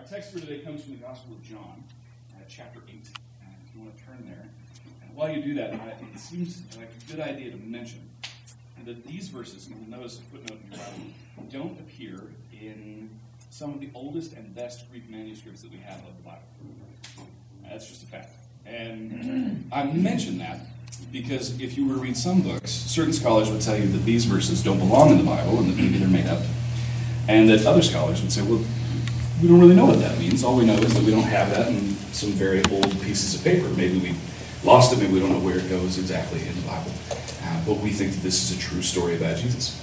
Our text for today comes from the Gospel of John, uh, chapter 8. And if you want to turn there. And while you do that, uh, it seems like a good idea to mention that these verses, and you'll notice a footnote in your Bible, don't appear in some of the oldest and best Greek manuscripts that we have of the Bible. That's just a fact. And I mention that because if you were to read some books, certain scholars would tell you that these verses don't belong in the Bible and that maybe they're made up. And that other scholars would say, well, we don't really know what that means. All we know is that we don't have that in some very old pieces of paper. Maybe we lost it, maybe we don't know where it goes exactly in the Bible. Uh, but we think that this is a true story about Jesus.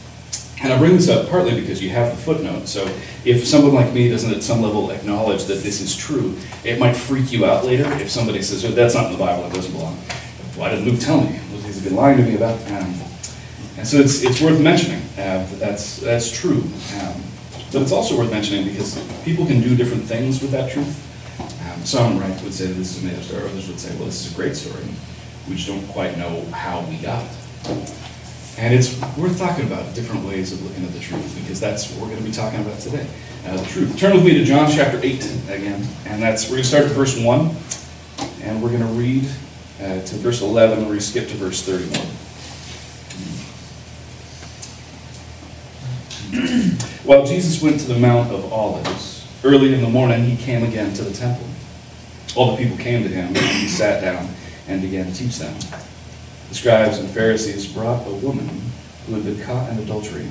And I bring this up partly because you have the footnote. So if someone like me doesn't at some level acknowledge that this is true, it might freak you out later if somebody says, oh, that's not in the Bible, it doesn't belong. Why did Luke tell me? Well, he's been lying to me about um, And so it's, it's worth mentioning uh, that that's, that's true. Um, but it's also worth mentioning because people can do different things with that truth. Um, some, right, would say this is a made up story, others would say, well, this is a great story. We just don't quite know how we got it. And it's worth talking about different ways of looking at the truth because that's what we're going to be talking about today. Uh, the truth. Turn with me to John chapter 8 again. And that's, we're going to start at verse 1. And we're going to read uh, to verse 11. We're going to skip to verse 31. While Jesus went to the Mount of Olives, early in the morning he came again to the temple. All the people came to him, and he sat down and began to teach them. The scribes and Pharisees brought a woman who had been caught in adultery.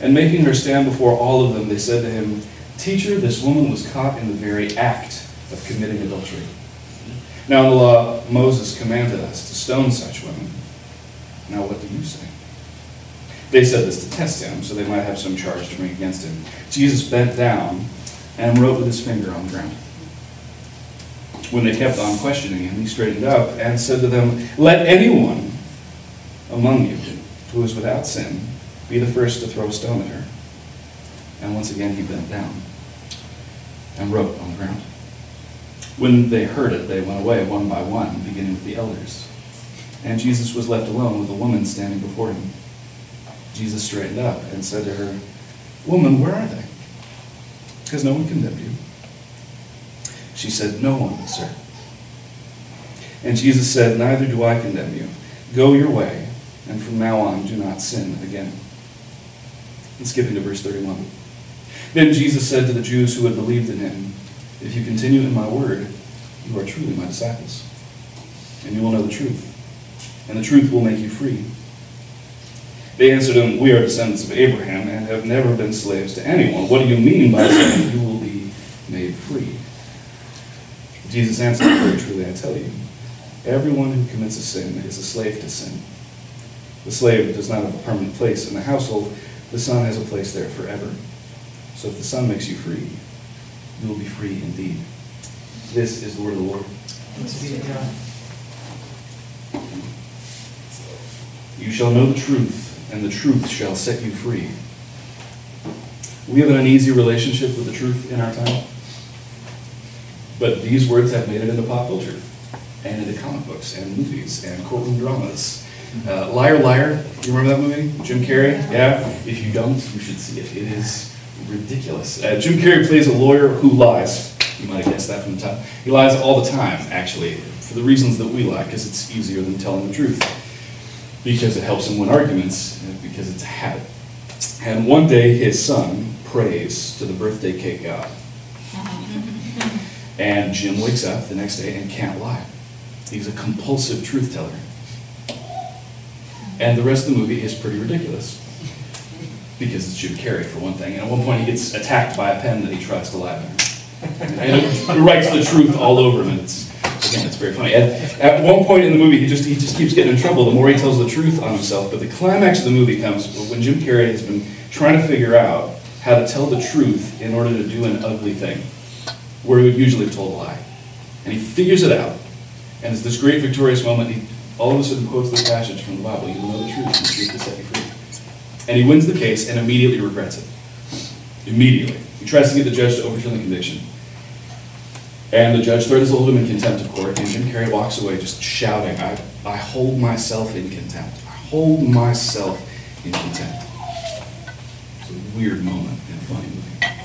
And making her stand before all of them, they said to him, Teacher, this woman was caught in the very act of committing adultery. Now in the law, Moses commanded us to stone such women. Now what do you say? They said this to test him, so they might have some charge to bring against him. Jesus bent down and wrote with his finger on the ground. When they kept on questioning him, he straightened up and said to them, Let anyone among you who is without sin be the first to throw a stone at her. And once again he bent down and wrote on the ground. When they heard it, they went away one by one, beginning with the elders. And Jesus was left alone with a woman standing before him. Jesus straightened up and said to her, Woman, where are they? Has no one condemned you? She said, No one, sir. And Jesus said, Neither do I condemn you. Go your way, and from now on do not sin again. And skipping to verse 31. Then Jesus said to the Jews who had believed in him, If you continue in my word, you are truly my disciples. And you will know the truth, and the truth will make you free. They answered him, We are descendants of Abraham and have never been slaves to anyone. What do you mean by saying you will be made free? Jesus answered, Very truly I tell you, everyone who commits a sin is a slave to sin. The slave does not have a permanent place in the household, the son has a place there forever. So if the son makes you free, you will be free indeed. This is the word of the Lord. You shall know the truth, and the truth shall set you free. We have an uneasy relationship with the truth in our time. But these words have made it into pop culture, and into comic books, and movies, and courtroom dramas. Uh, Liar, Liar, you remember that movie? Jim Carrey? Yeah? If you don't, you should see it. It is ridiculous. Uh, Jim Carrey plays a lawyer who lies. You might have guessed that from the top. He lies all the time, actually, for the reasons that we lie, because it's easier than telling the truth. Because it helps him win arguments, because it's a habit. And one day his son prays to the birthday cake god. And Jim wakes up the next day and can't lie. He's a compulsive truth teller. And the rest of the movie is pretty ridiculous. Because it's Jim Carrey, for one thing. And at one point, he gets attacked by a pen that he tries to lie on. And it, it writes the truth all over him. It's, again, it's very funny. At, at one point in the movie, he just, he just keeps getting in trouble the more he tells the truth on himself. But the climax of the movie comes when Jim Carrey has been trying to figure out how to tell the truth in order to do an ugly thing where he would usually have told a lie. And he figures it out. And it's this great victorious moment. He all of a sudden quotes this passage from the Bible. You know the truth, and the truth will set you free. And he wins the case and immediately regrets it. Immediately. He tries to get the judge to overturn the conviction. And the judge throws hold of him in contempt of court, and Jim Carrey walks away just shouting, I, I hold myself in contempt. I hold myself in contempt. It's a weird moment in a funny movie.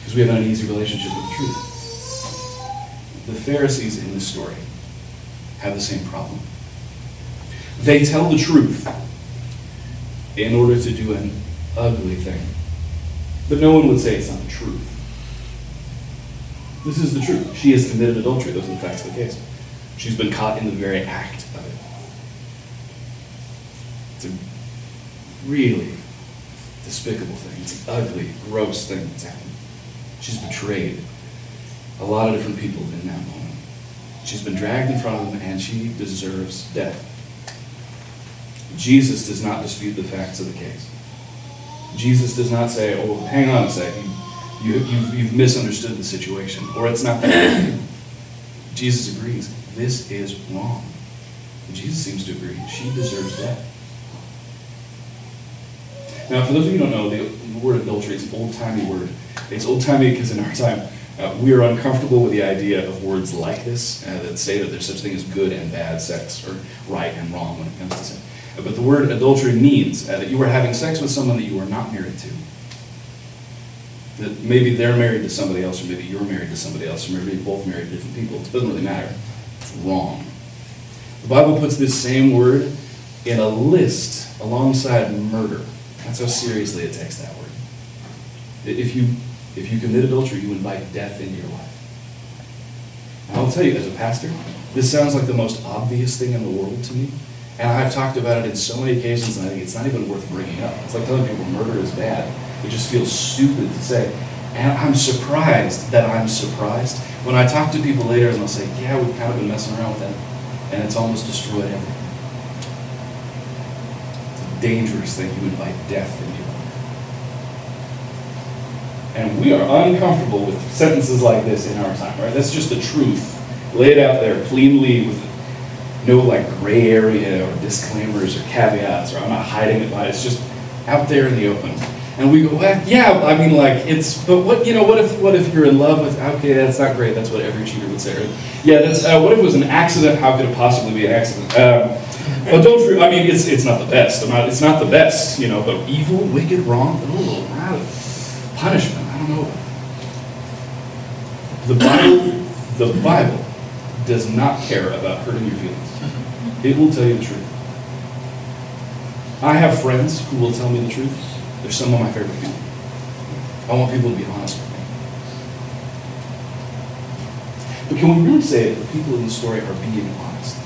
because we have an uneasy relationship with the truth. The Pharisees in this story have the same problem. They tell the truth in order to do an ugly thing. But no one would say it's not the truth. This is the truth. She has committed adultery. Those are the facts of the case. She's been caught in the very act of it. It's a really despicable thing. It's an ugly, gross thing that's happened. She's betrayed a lot of different people in that moment. She's been dragged in front of them, and she deserves death. Jesus does not dispute the facts of the case. Jesus does not say, oh, hang on a second, you, you've, you've misunderstood the situation, or it's not that. Jesus agrees, this is wrong. And Jesus seems to agree, she deserves death. Now, for those of you who don't know, the word adultery is an old-timey word. It's old-timey because in our time, uh, we are uncomfortable with the idea of words like this uh, that say that there's such thing as good and bad sex, or right and wrong when it comes to sex. But the word adultery means uh, that you are having sex with someone that you are not married to. That maybe they're married to somebody else, or maybe you're married to somebody else, or maybe both married to different people. It doesn't really matter. It's wrong. The Bible puts this same word in a list alongside murder. That's how seriously it takes that word. If you if you commit adultery, you invite death into your life. And I'll tell you, as a pastor, this sounds like the most obvious thing in the world to me. And I've talked about it in so many occasions, and I think it's not even worth bringing up. It's like telling people murder is bad. It just feels stupid to say. And I'm surprised that I'm surprised when I talk to people later and they'll say, Yeah, we've kind of been messing around with that, and it's almost destroyed everything. It's a dangerous thing. You invite death into your life. And we are uncomfortable with sentences like this in our time, right? That's just the truth laid out there cleanly with no like gray area or disclaimers or caveats or I'm not hiding it by it's just out there in the open. And we go, well, yeah, I mean, like it's, but what you know, what if, what if you're in love with? Okay, that's not great. That's what every cheater would say. Right? Yeah, that's. Uh, what if it was an accident? How could it possibly be an accident? Um, adultery. I mean, it's it's not the best. Not, it's not the best, you know. But evil, wicked, wrong. Oh, punishment. I don't know. The Bible, the Bible, does not care about hurting your feelings. It will tell you the truth. I have friends who will tell me the truth. They're some of my favorite people. I want people to be honest with me. But can we really say that the people in the story are being honest?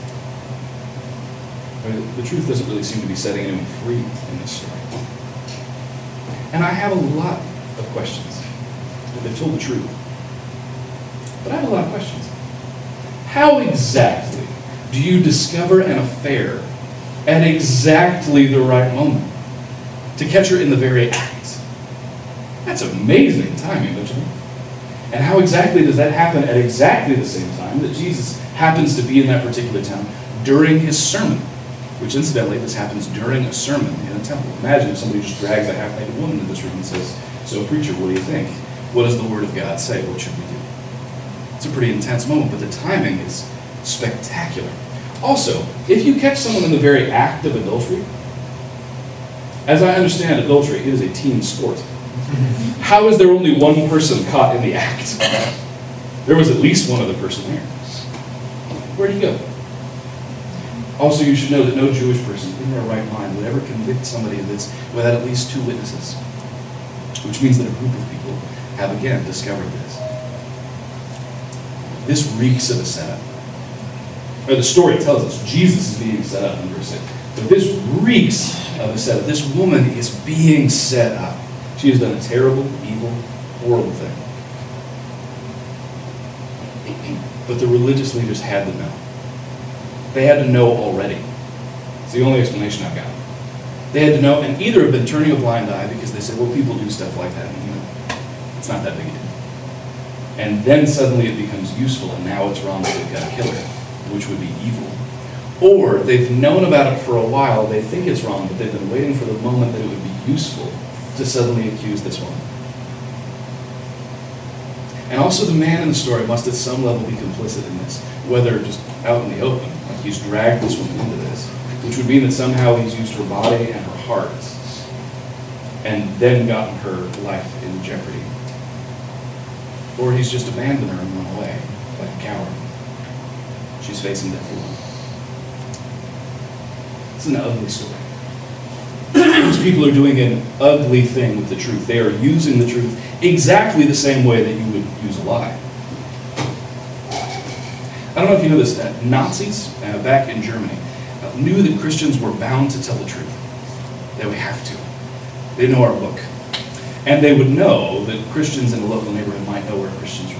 The truth doesn't really seem to be setting anyone free in this story. And I have a lot of questions. They've told the truth. But I have a lot of questions. How exactly do you discover an affair at exactly the right moment? To catch her in the very act. That's amazing timing, don't you? And how exactly does that happen at exactly the same time that Jesus happens to be in that particular town during his sermon? Which, incidentally, this happens during a sermon in a temple. Imagine if somebody just drags a half naked woman into this room and says, So, preacher, what do you think? What does the Word of God say? What should we do? It's a pretty intense moment, but the timing is spectacular. Also, if you catch someone in the very act of adultery, as I understand adultery, it is a team sport. Mm-hmm. How is there only one person caught in the act? There was at least one other person there. Where'd he go? Also, you should know that no Jewish person in their right mind would ever convict somebody of this without at least two witnesses. Which means that a group of people have again discovered this. This reeks of a setup. Or the story tells us Jesus is being set up in verse 6. But this reeks of a setup. This woman is being set up. She has done a terrible, evil, horrible thing. But the religious leaders had to know. They had to know already. It's the only explanation I've got. They had to know, and either have been turning a blind eye because they said, well, people do stuff like that, and you know, it's not that big a deal. And then suddenly it becomes useful, and now it's wrong, so they've got to kill her, which would be evil. Or they've known about it for a while, they think it's wrong, but they've been waiting for the moment that it would be useful to suddenly accuse this woman. And also, the man in the story must at some level be complicit in this, whether just out in the open, like he's dragged this woman into this, which would mean that somehow he's used her body and her heart and then gotten her life in jeopardy. or he's just abandoned her and run away like a coward. She's facing death alone. It's an ugly story. These people are doing an ugly thing with the truth. They are using the truth exactly the same way that you would use a lie. I don't know if you know this. Uh, Nazis uh, back in Germany uh, knew that Christians were bound to tell the truth. They would have to. They know our book. And they would know that Christians in a local neighborhood might know where Christians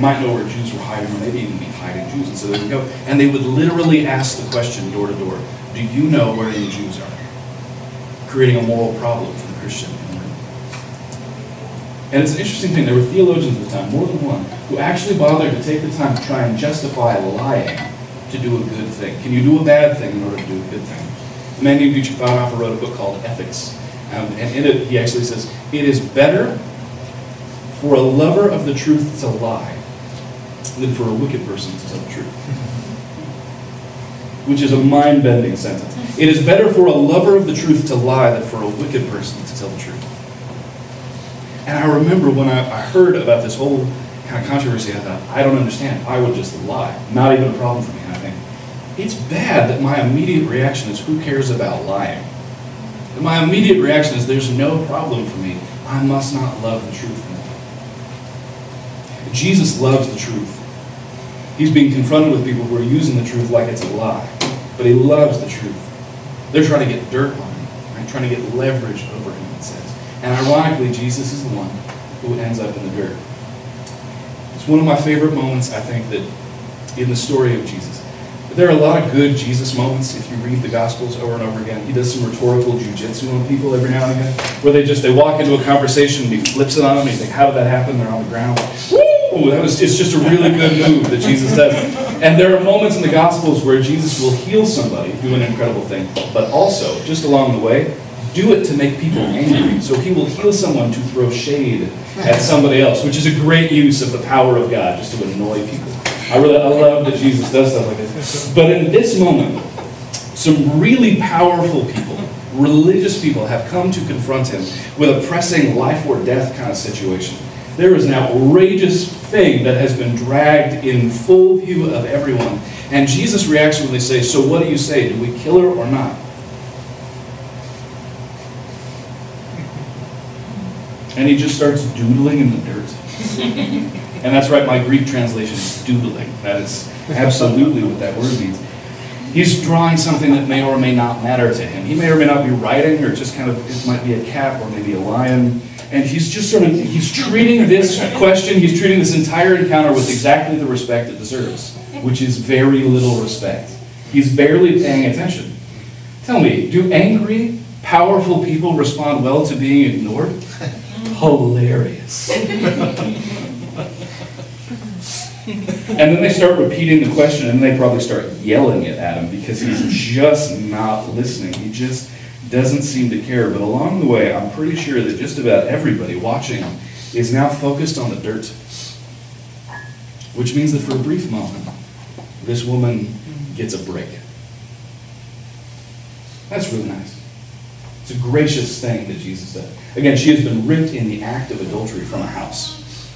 might know where Jews were hiding, or maybe even be hiding Jews. And so they would go, and they would literally ask the question door to door, do you know where the Jews are? Creating a moral problem for the Christian and it's an interesting thing, there were theologians at the time, more than one, who actually bothered to take the time to try and justify lying to do a good thing. Can you do a bad thing in order to do a good thing? A man named Dietrich Bonhoeffer wrote a book called Ethics. Um, and in it, he actually says, It is better for a lover of the truth to lie than for a wicked person to tell the truth. Which is a mind bending sentence. It is better for a lover of the truth to lie than for a wicked person to tell the truth. And I remember when I, I heard about this whole kind of controversy, I thought, I don't understand. I would just lie. Not even a problem for me. And I think, it's bad that my immediate reaction is, who cares about lying? And my immediate reaction is, there's no problem for me. I must not love the truth more. Jesus loves the truth. He's being confronted with people who are using the truth like it's a lie. But he loves the truth. They're trying to get dirt on him, right? trying to get leverage over him, it says. And ironically, Jesus is the one who ends up in the dirt. It's one of my favorite moments, I think, that in the story of Jesus. There are a lot of good Jesus moments if you read the Gospels over and over again. He does some rhetorical jujitsu on people every now and again, where they just they walk into a conversation and he flips it on them. And he's like, "How did that happen?" They're on the ground. Woo! That was it's just a really good move that Jesus does. And there are moments in the Gospels where Jesus will heal somebody, do an incredible thing, but also just along the way do it to make people angry. So he will heal someone to throw shade at somebody else, which is a great use of the power of God, just to annoy people. I really I love that Jesus does stuff like this. But in this moment, some really powerful people, religious people, have come to confront him with a pressing life or death kind of situation. There is an outrageous thing that has been dragged in full view of everyone. And Jesus' reacts when they say, So what do you say? Do we kill her or not? And he just starts doodling in the dirt. and that's right, my Greek translation is doodling. That is absolutely what that word means. He's drawing something that may or may not matter to him. He may or may not be writing, or just kind of, it might be a cat or maybe a lion. And he's just sort of, he's treating this question, he's treating this entire encounter with exactly the respect it deserves, which is very little respect. He's barely paying attention. Tell me, do angry, powerful people respond well to being ignored? hilarious. and then they start repeating the question, and they probably start yelling it at him because he's just not listening. He just doesn't seem to care. But along the way, I'm pretty sure that just about everybody watching is now focused on the dirt. Which means that for a brief moment, this woman gets a break. That's really nice. It's a gracious thing that Jesus does. Again, she has been ripped in the act of adultery from a house.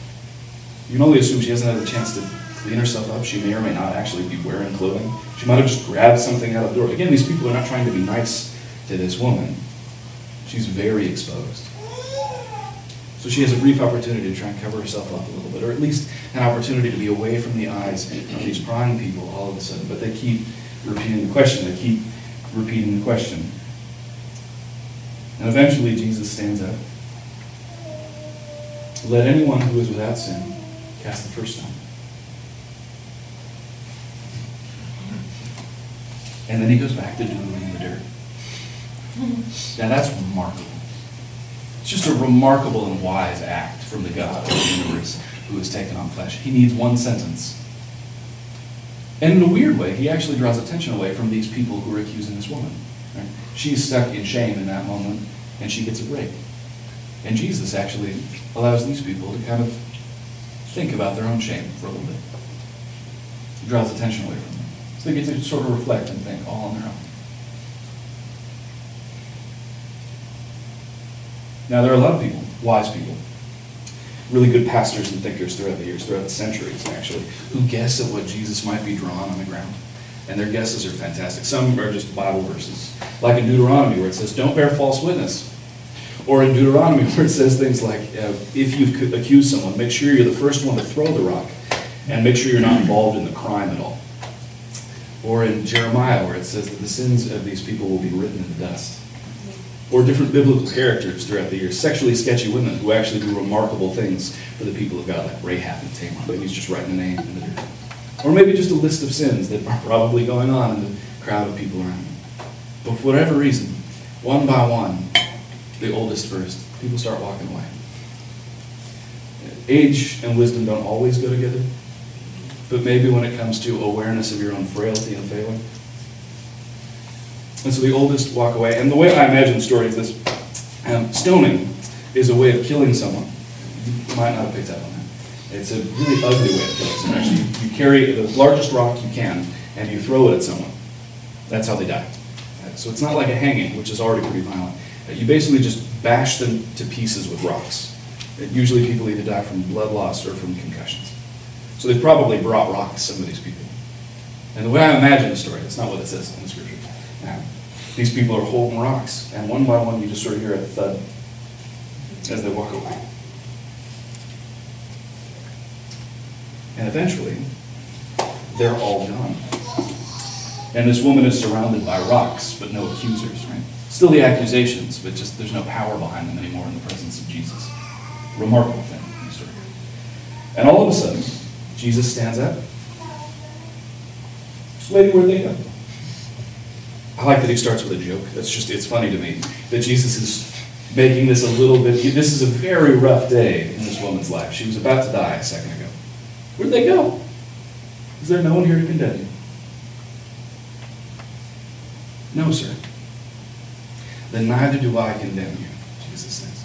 You can only assume she hasn't had a chance to clean herself up. She may or may not actually be wearing clothing. She might have just grabbed something out of the door. Again, these people are not trying to be nice to this woman. She's very exposed. So she has a brief opportunity to try and cover herself up a little bit, or at least an opportunity to be away from the eyes of these prying people all of a sudden. But they keep repeating the question. They keep repeating the question. And eventually Jesus stands up. Let anyone who is without sin cast the first stone. And then he goes back to doing the dirt. Now that's remarkable. It's just a remarkable and wise act from the God of the universe who has taken on flesh. He needs one sentence. And in a weird way, he actually draws attention away from these people who are accusing this woman. Right? She's stuck in shame in that moment, and she gets a break. And Jesus actually allows these people to kind of think about their own shame for a little bit. He draws attention away from them. So they get to sort of reflect and think all on their own. Now, there are a lot of people, wise people, really good pastors and thinkers throughout the years, throughout the centuries, actually, who guess at what Jesus might be drawn on the ground. And their guesses are fantastic. Some are just Bible verses, like in Deuteronomy, where it says, Don't bear false witness. Or in Deuteronomy, where it says things like, If you accuse someone, make sure you're the first one to throw the rock, and make sure you're not involved in the crime at all. Or in Jeremiah, where it says that the sins of these people will be written in the dust or different biblical characters throughout the years, sexually sketchy women who actually do remarkable things for the people of God, like Rahab and Tamar. Maybe he's just writing a name in the dirt. Or maybe just a list of sins that are probably going on in the crowd of people around him. But for whatever reason, one by one, the oldest first, people start walking away. Age and wisdom don't always go together, but maybe when it comes to awareness of your own frailty and failing, and so the oldest walk away. And the way I imagine the story is this um, stoning is a way of killing someone. You might not have picked up on that. It's a really ugly way of killing someone. Actually, you, you carry the largest rock you can and you throw it at someone. That's how they die. Uh, so it's not like a hanging, which is already pretty violent. Uh, you basically just bash them to pieces with rocks. Uh, usually people either die from blood loss or from concussions. So they probably brought rocks, some of these people. And the way I imagine the story, that's not what it says in the scripture. Now, these people are holding rocks, and one by one you just sort of hear a thud as they walk away. And eventually, they're all gone. And this woman is surrounded by rocks, but no accusers, right? Still the accusations, but just there's no power behind them anymore in the presence of Jesus. Remarkable thing story. And all of a sudden, Jesus stands up. Lady, where'd they go? I like that he starts with a joke. That's just, it's funny to me that Jesus is making this a little bit, this is a very rough day in this woman's life. She was about to die a second ago. Where'd they go? Is there no one here to condemn you? No, sir. Then neither do I condemn you, Jesus says.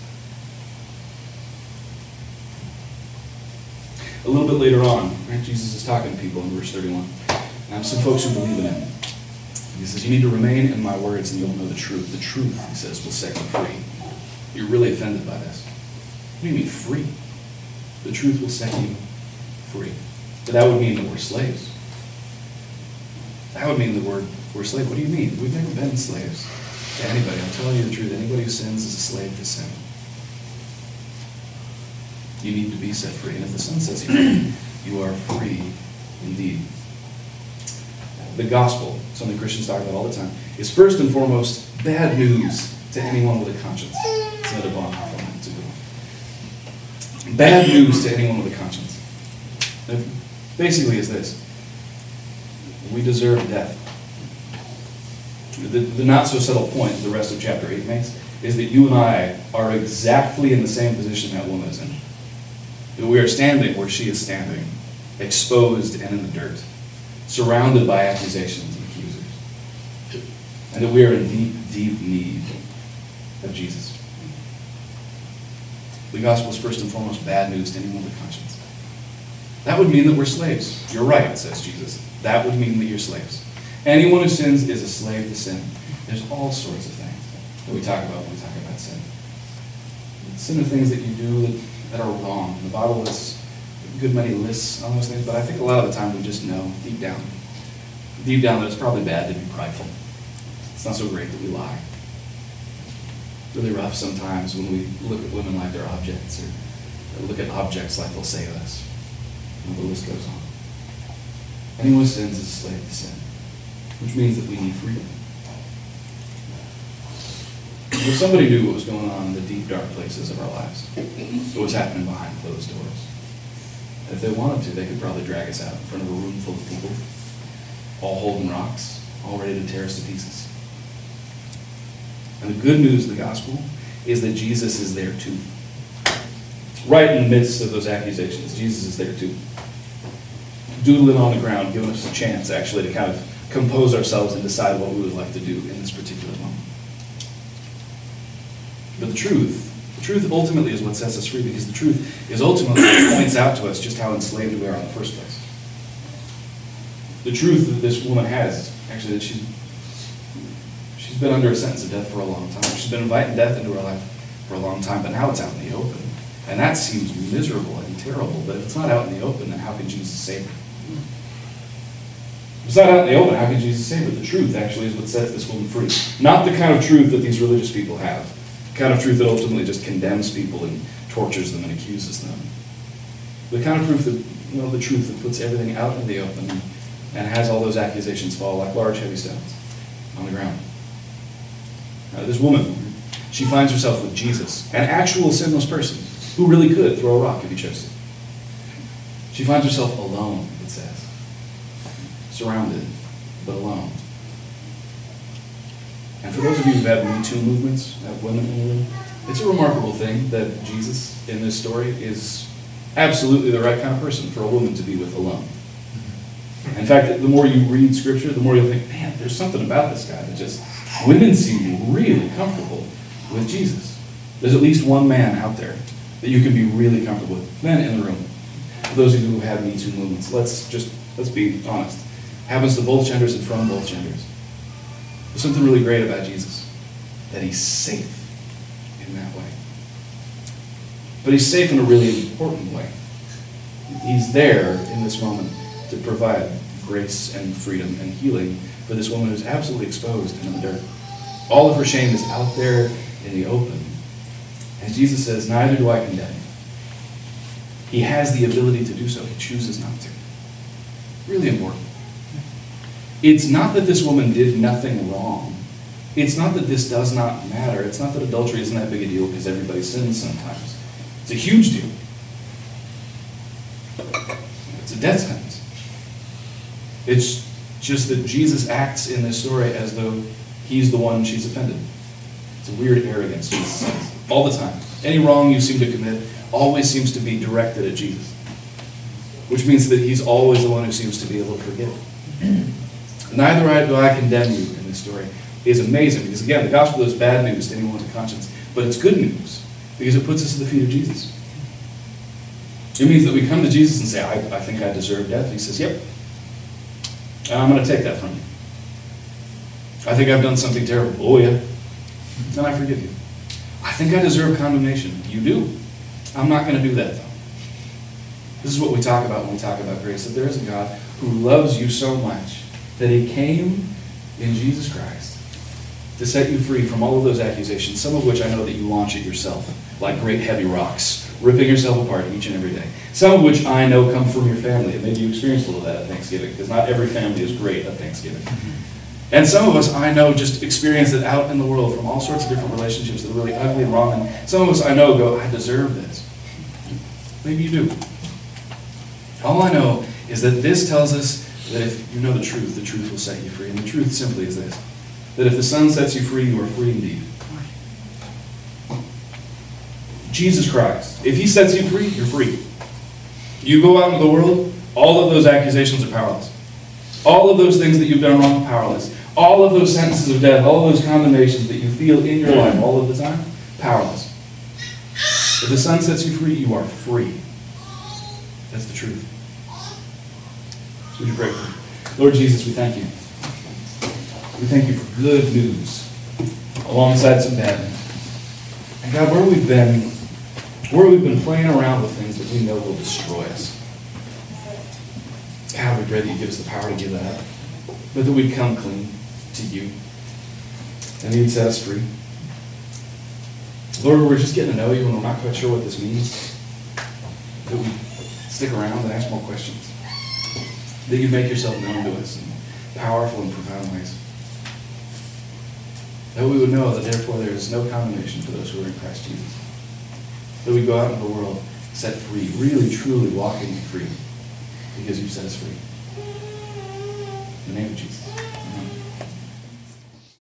A little bit later on, right, Jesus is talking to people in verse 31. Now, some folks who believe in him. He says, You need to remain in my words and you'll know the truth. The truth, he says, will set you free. You're really offended by this. What do you mean free? The truth will set you free. But that would mean that we're slaves. That would mean the word we're slaves. What do you mean? We've never been slaves to anybody. I'm telling you the truth. Anybody who sins is a slave to sin. You need to be set free. And if the Son sets you free, you are free indeed the gospel, something Christians talk about all the time, is first and foremost bad news to anyone with a conscience. It's another. It's a good one. Bad news to anyone with a conscience. It basically is this. We deserve death. The, the not so subtle point the rest of chapter 8 makes is that you and I are exactly in the same position that woman is in. That we are standing where she is standing, exposed and in the dirt surrounded by accusations and that we are in deep, deep need of Jesus. The gospel is first and foremost bad news to anyone with a conscience. That would mean that we're slaves. You're right, says Jesus. That would mean that you're slaves. Anyone who sins is a slave to sin. There's all sorts of things that we talk about when we talk about sin. Sin are things that you do that, that are wrong. The Bible is a good many lists on those things, but I think a lot of the time we just know deep down, deep down that it's probably bad to be prideful. It's not so great that we lie. It's really rough sometimes when we look at women like they're objects, or, look at objects like they'll save us. And the list goes on. Anyone who sins is a slave to sin, which means that we need freedom. If somebody knew what was going on in the deep, dark places of our lives, what was happening behind closed doors, if they wanted to, they could probably drag us out in front of a room full of people, all holding rocks, all ready to tear us to pieces. And the good news of the gospel is that Jesus is there too. Right in the midst of those accusations, Jesus is there too. Doodling on the ground, giving us a chance actually to kind of compose ourselves and decide what we would like to do in this particular moment. But the truth the truth ultimately is what sets us free because the truth is ultimately what points out to us just how enslaved we are in the first place. The truth that this woman has actually that she's she's been under a sentence of death for a long time. She's been inviting death into her life for a long time, but now it's out in the open. And that seems miserable and terrible, but if it's not out in the open, then how can Jesus save her? If it's not out in the open, how can Jesus save her? The truth actually is what sets this woman free. Not the kind of truth that these religious people have, the kind of truth that ultimately just condemns people and tortures them and accuses them. The kind of proof that, you know, the truth that puts everything out in the open and has all those accusations fall like large, heavy stones on the ground. Uh, this woman, she finds herself with Jesus, an actual sinless person who really could throw a rock if he chose to. She finds herself alone, it says, surrounded, but alone. And for those of you who've had Me Too movements, have women it's a remarkable thing that Jesus in this story is absolutely the right kind of person for a woman to be with alone. In fact, the more you read scripture, the more you'll think, man, there's something about this guy that just, women seem really comfortable with Jesus. There's at least one man out there that you can be really comfortable with. Men in the room. For those of you who have Me Too movements, let's just, let's be honest. Happens to both genders and from both genders. There's something really great about Jesus, that he's safe in that way. But he's safe in a really important way. He's there in this moment to provide grace and freedom and healing for this woman who's absolutely exposed in the dirt. All of her shame is out there in the open. And Jesus says, Neither do I condemn. He has the ability to do so, he chooses not to. Really important. It's not that this woman did nothing wrong. It's not that this does not matter. It's not that adultery isn't that big a deal because everybody sins sometimes. It's a huge deal. It's a death sentence. It's just that Jesus acts in this story as though he's the one she's offended. It's a weird arrogance Jesus has all the time. Any wrong you seem to commit always seems to be directed at Jesus, which means that he's always the one who seems to be able to forgive. Neither do I condemn you in this story is amazing because, again, the gospel is bad news to anyone with a conscience, but it's good news because it puts us at the feet of Jesus. It means that we come to Jesus and say, I, I think I deserve death. And he says, Yep. And I'm going to take that from you. I think I've done something terrible. Oh, yeah. Then I forgive you. I think I deserve condemnation. You do. I'm not going to do that, though. This is what we talk about when we talk about grace that there is a God who loves you so much that he came in Jesus Christ to set you free from all of those accusations, some of which I know that you launch at yourself, like great heavy rocks, ripping yourself apart each and every day. Some of which I know come from your family, and maybe you experienced a little of that at Thanksgiving, because not every family is great at Thanksgiving. Mm-hmm. And some of us, I know, just experience it out in the world from all sorts of different relationships that are really ugly and wrong. And some of us, I know, go, I deserve this. Maybe you do. All I know is that this tells us that if you know the truth, the truth will set you free. And the truth simply is this that if the Son sets you free, you are free indeed. Jesus Christ. If He sets you free, you're free. You go out into the world, all of those accusations are powerless. All of those things that you've done wrong, powerless. All of those sentences of death, all of those condemnations that you feel in your life all of the time, powerless. If the Son sets you free, you are free. That's the truth. Would you pray for me? Lord Jesus, we thank you. We thank you for good news alongside some bad news. And God, where we've been, where we've been playing around with things that we know will destroy us. God, we pray that you give us the power to give that up. But that we'd come clean to you. And you'd set us free. Lord, we're just getting to know you and we're not quite sure what this means. That we stick around and ask more questions. That you make yourself known to us in powerful and profound ways. That we would know that therefore there is no condemnation for those who are in Christ Jesus. That we go out into the world set free, really, truly walking free, because you set us free. In the name of Jesus.